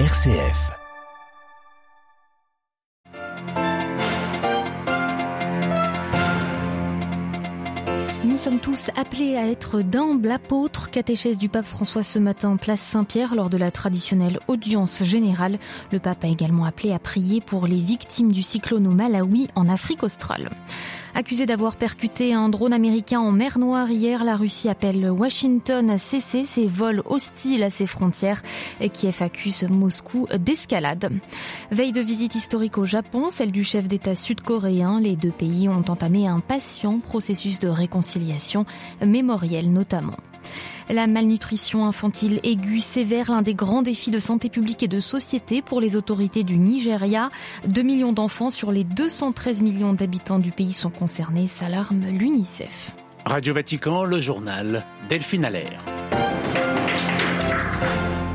RCF. Nous sommes tous appelés à être d'humbles apôtres, catéchèse du pape François ce matin, place Saint-Pierre, lors de la traditionnelle audience générale. Le pape a également appelé à prier pour les victimes du cyclone au Malawi, en Afrique australe. Accusé d'avoir percuté un drone américain en mer Noire hier, la Russie appelle Washington à cesser ses vols hostiles à ses frontières et Kiev accuse Moscou d'escalade. Veille de visite historique au Japon, celle du chef d'État sud-coréen, les deux pays ont entamé un patient processus de réconciliation mémorielle notamment. La malnutrition infantile aiguë sévère, l'un des grands défis de santé publique et de société pour les autorités du Nigeria. 2 millions d'enfants sur les 213 millions d'habitants du pays sont concernés, s'alarme l'UNICEF. Radio Vatican, le journal Delphine Allaire.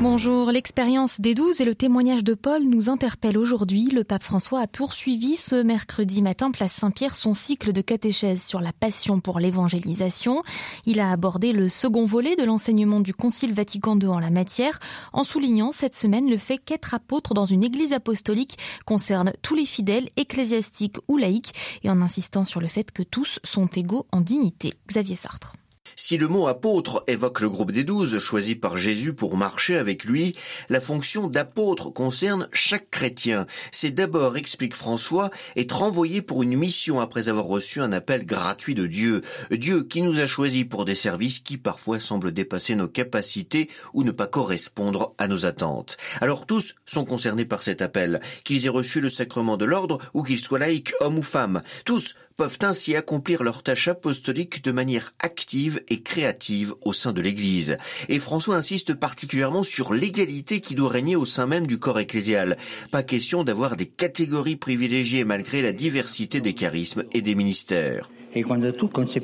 Bonjour, l'expérience des douze et le témoignage de Paul nous interpellent aujourd'hui. Le pape François a poursuivi ce mercredi matin, place Saint-Pierre, son cycle de catéchèse sur la passion pour l'évangélisation. Il a abordé le second volet de l'enseignement du Concile Vatican II en la matière, en soulignant cette semaine le fait qu'être apôtre dans une église apostolique concerne tous les fidèles, ecclésiastiques ou laïcs, et en insistant sur le fait que tous sont égaux en dignité. Xavier Sartre. Si le mot apôtre évoque le groupe des douze choisi par Jésus pour marcher avec lui, la fonction d'apôtre concerne chaque chrétien. C'est d'abord, explique François, être envoyé pour une mission après avoir reçu un appel gratuit de Dieu. Dieu qui nous a choisis pour des services qui parfois semblent dépasser nos capacités ou ne pas correspondre à nos attentes. Alors tous sont concernés par cet appel, qu'ils aient reçu le sacrement de l'ordre ou qu'ils soient laïcs, hommes ou femmes. Tous peuvent ainsi accomplir leur tâche apostolique de manière active et créative au sein de l'Église. Et François insiste particulièrement sur l'égalité qui doit régner au sein même du corps ecclésial. Pas question d'avoir des catégories privilégiées malgré la diversité des charismes et des ministères. Et quand vita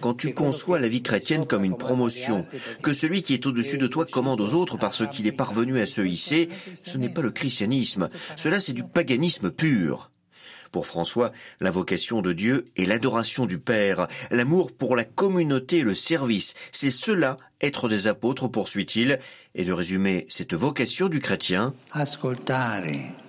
Quand tu conçois la vie chrétienne comme une promotion, que celui qui est au-dessus de toi commande aux autres parce qu'il est parvenu à se hisser, ce n'est pas le christianisme, cela c'est du paganisme pur. Pour François, l'invocation de Dieu et l'adoration du Père, l'amour pour la communauté et le service, c'est cela être des apôtres, poursuit-il, et de résumer cette vocation du chrétien. Ascoltare,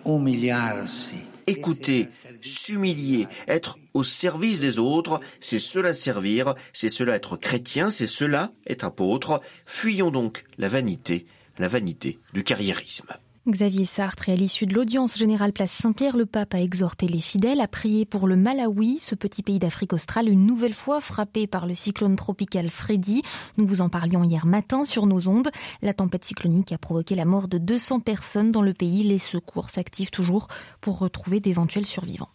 umiliarsi, écouter, s'humilier, être au service des autres, c'est cela servir, c'est cela être chrétien, c'est cela être apôtre. Fuyons donc la vanité, la vanité du carriérisme. Xavier Sartre et à l'issue de l'audience générale place Saint-Pierre, le pape a exhorté les fidèles à prier pour le Malawi, ce petit pays d'Afrique australe une nouvelle fois frappé par le cyclone tropical Freddy. Nous vous en parlions hier matin sur nos ondes. La tempête cyclonique a provoqué la mort de 200 personnes dans le pays. Les secours s'activent toujours pour retrouver d'éventuels survivants.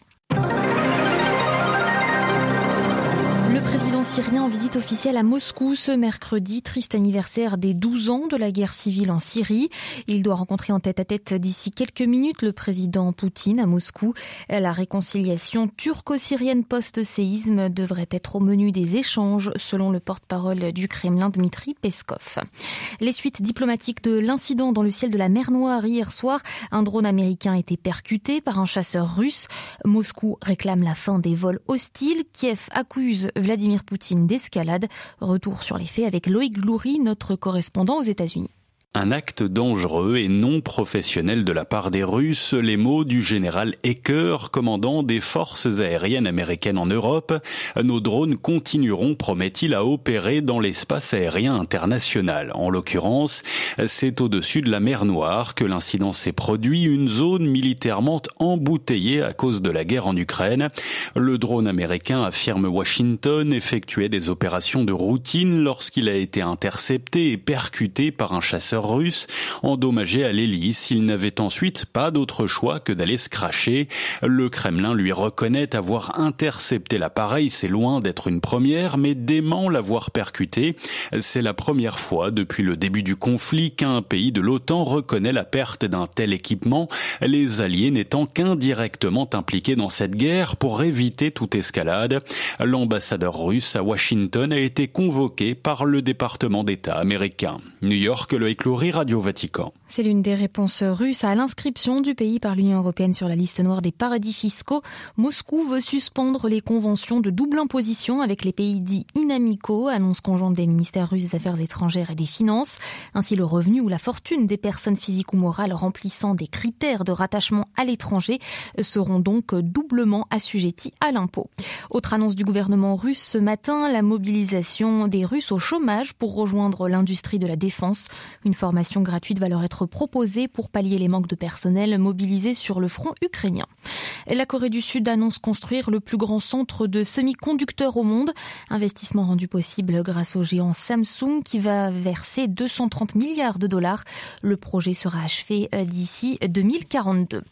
Président syrien en visite officielle à Moscou ce mercredi, triste anniversaire des 12 ans de la guerre civile en Syrie. Il doit rencontrer en tête à tête d'ici quelques minutes le président Poutine à Moscou. La réconciliation turco-syrienne post-séisme devrait être au menu des échanges selon le porte-parole du Kremlin Dmitri Peskov. Les suites diplomatiques de l'incident dans le ciel de la mer Noire hier soir, un drone américain a été percuté par un chasseur russe. Moscou réclame la fin des vols hostiles. Kiev accuse Vladimir Vladimir Poutine d'escalade. Retour sur les faits avec Loïc Gloury, notre correspondant aux États-Unis. Un acte dangereux et non professionnel de la part des Russes, les mots du général Ecker, commandant des forces aériennes américaines en Europe. Nos drones continueront, promet-il, à opérer dans l'espace aérien international. En l'occurrence, c'est au-dessus de la mer Noire que l'incident s'est produit, une zone militairement embouteillée à cause de la guerre en Ukraine. Le drone américain, affirme Washington, effectuait des opérations de routine lorsqu'il a été intercepté et percuté par un chasseur endommagé à l'hélice. Il n'avait ensuite pas d'autre choix que d'aller se cracher. Le Kremlin lui reconnaît avoir intercepté l'appareil. C'est loin d'être une première, mais dément l'avoir percuté. C'est la première fois depuis le début du conflit qu'un pays de l'OTAN reconnaît la perte d'un tel équipement, les alliés n'étant qu'indirectement impliqués dans cette guerre pour éviter toute escalade. L'ambassadeur russe à Washington a été convoqué par le département d'État américain. New York, le C'est l'une des réponses russes à l'inscription du pays par l'Union européenne sur la liste noire des paradis fiscaux. Moscou veut suspendre les conventions de double imposition avec les pays dits inamicaux, annonce conjointe des ministères russes des Affaires étrangères et des Finances. Ainsi, le revenu ou la fortune des personnes physiques ou morales remplissant des critères de rattachement à l'étranger seront donc doublement assujettis à l'impôt. Autre annonce du gouvernement russe ce matin, la mobilisation des Russes au chômage pour rejoindre l'industrie de la défense. Formation gratuite va leur être proposé pour pallier les manques de personnel mobilisés sur le front ukrainien. La Corée du Sud annonce construire le plus grand centre de semi-conducteurs au monde, investissement rendu possible grâce au géant Samsung qui va verser 230 milliards de dollars. Le projet sera achevé euh, d'ici 2042.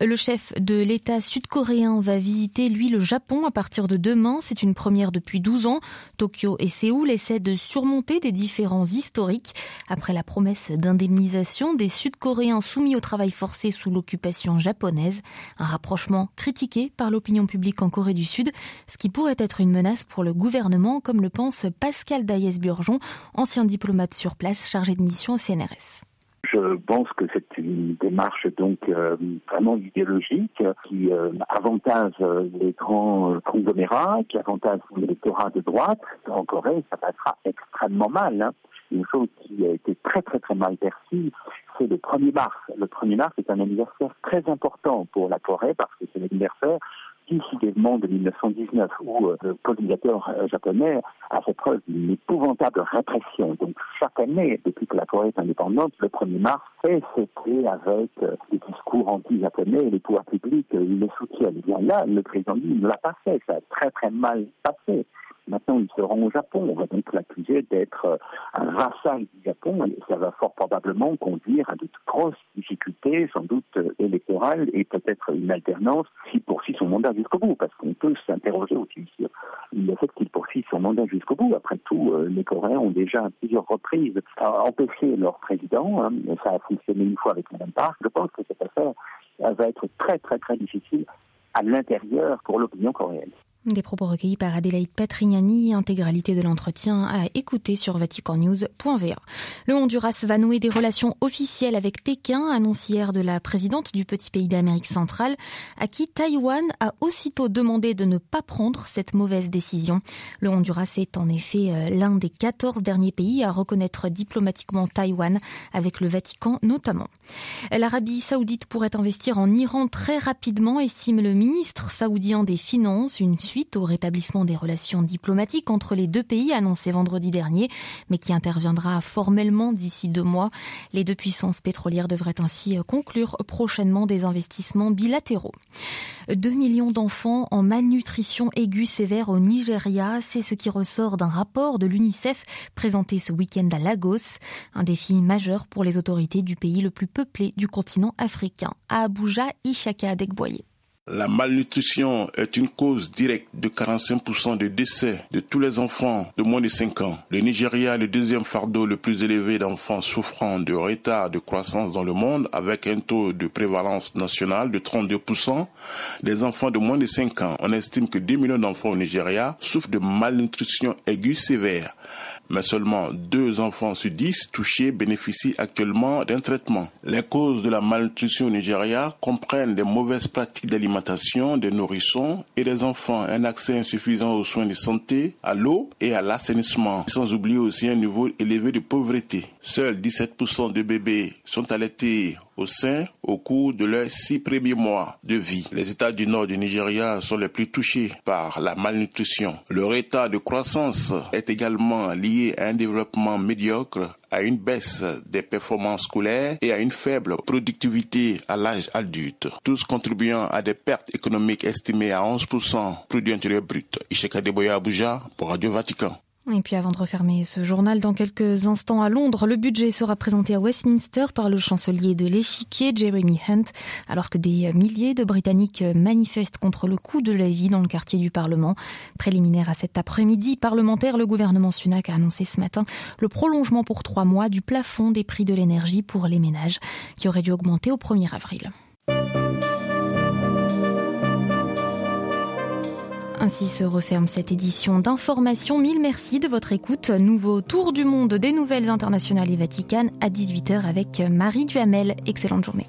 Le chef de l'État sud-coréen va visiter, lui, le Japon à partir de demain. C'est une première depuis 12 ans. Tokyo et Séoul essaient de surmonter des différences historiques après la promesse d'indemnisation des Sud-Coréens soumis au travail forcé sous l'occupation japonaise, un rapprochement critiqué par l'opinion publique en Corée du Sud, ce qui pourrait être une menace pour le gouvernement, comme le pense Pascal Daïs-Burgeon, ancien diplomate sur place chargé de mission au CNRS. Je pense que c'est une démarche donc euh, vraiment idéologique qui euh, avantage les grands conglomérats, qui avantage l'électorat de droite. En Corée, ça passera extrêmement mal. Hein une chose qui a été très très très mal perçue, c'est le 1er mars. Le 1er mars est un anniversaire très important pour la Corée parce que c'est l'anniversaire décidément de 1919 où euh, le colonisateur euh, japonais a fait preuve d'une épouvantable répression. Donc chaque année, depuis que la Corée est indépendante, le 1er mars est fêté avec euh, des discours anti-japonais et les pouvoirs publics les soutiennent. Et bien là, le président Lee ne l'a pas fait, ça a très très mal passé. Maintenant, il se rend au Japon. On va donc l'accuser d'être euh, un vassal du Japon et ça va fort probablement conduire à de grosses difficultés, sans doute euh, électorales et peut-être une alternance s'il poursuit son mandat jusqu'au bout. Parce qu'on peut s'interroger aussi sur le fait qu'il poursuit son mandat jusqu'au bout. Après tout, euh, les Coréens ont déjà à plusieurs reprises empêché leur président. Hein, ça a fonctionné une fois avec Mme Park. Je pense que cette affaire va être très très très difficile à l'intérieur pour l'opinion coréenne. Des propos recueillis par Adélaïde Patrignani, intégralité de l'entretien à écouter sur vaticannews.va. Le Honduras va nouer des relations officielles avec Pékin, annonce hier de la présidente du petit pays d'Amérique centrale, à qui Taïwan a aussitôt demandé de ne pas prendre cette mauvaise décision. Le Honduras est en effet euh, l'un des 14 derniers pays à reconnaître diplomatiquement Taïwan, avec le Vatican notamment. L'Arabie saoudite pourrait investir en Iran très rapidement, estime le ministre saoudien des Finances, suite au rétablissement des relations diplomatiques entre les deux pays annoncé vendredi dernier, mais qui interviendra formellement d'ici deux mois. Les deux puissances pétrolières devraient ainsi conclure prochainement des investissements bilatéraux. Deux millions d'enfants en malnutrition aiguë sévère au Nigeria, c'est ce qui ressort d'un rapport de l'UNICEF présenté ce week-end à Lagos. Un défi majeur pour les autorités du pays le plus peuplé du continent africain. À Abuja, Ishaka Adekboye. La malnutrition est une cause directe de 45% de décès de tous les enfants de moins de 5 ans. Le Nigeria est le deuxième fardeau le plus élevé d'enfants souffrant de retard de croissance dans le monde avec un taux de prévalence nationale de 32%. Des enfants de moins de 5 ans, on estime que 2 millions d'enfants au Nigeria souffrent de malnutrition aiguë sévère mais seulement deux enfants sur dix touchés bénéficient actuellement d'un traitement. Les causes de la malnutrition au Nigeria comprennent les mauvaises pratiques d'alimentation des nourrissons et des enfants, un accès insuffisant aux soins de santé, à l'eau et à l'assainissement, sans oublier aussi un niveau élevé de pauvreté. Seuls 17% de bébés sont allaités au sein au cours de leurs six premiers mois de vie. Les États du nord du Nigeria sont les plus touchés par la malnutrition. Leur état de croissance est également lié à un développement médiocre à une baisse des performances scolaires et à une faible productivité à l'âge adulte, tous contribuant à des pertes économiques estimées à 11% produit intérieur brut. Isheka Deboya Abuja pour Radio Vatican. Et puis avant de refermer ce journal, dans quelques instants à Londres, le budget sera présenté à Westminster par le chancelier de l'échiquier Jeremy Hunt, alors que des milliers de Britanniques manifestent contre le coût de la vie dans le quartier du Parlement. Préliminaire à cet après-midi parlementaire, le gouvernement Sunak a annoncé ce matin le prolongement pour trois mois du plafond des prix de l'énergie pour les ménages, qui aurait dû augmenter au 1er avril. Ainsi se referme cette édition d'information. Mille merci de votre écoute. Nouveau tour du monde des nouvelles internationales et vaticanes à 18h avec Marie Duhamel. Excellente journée.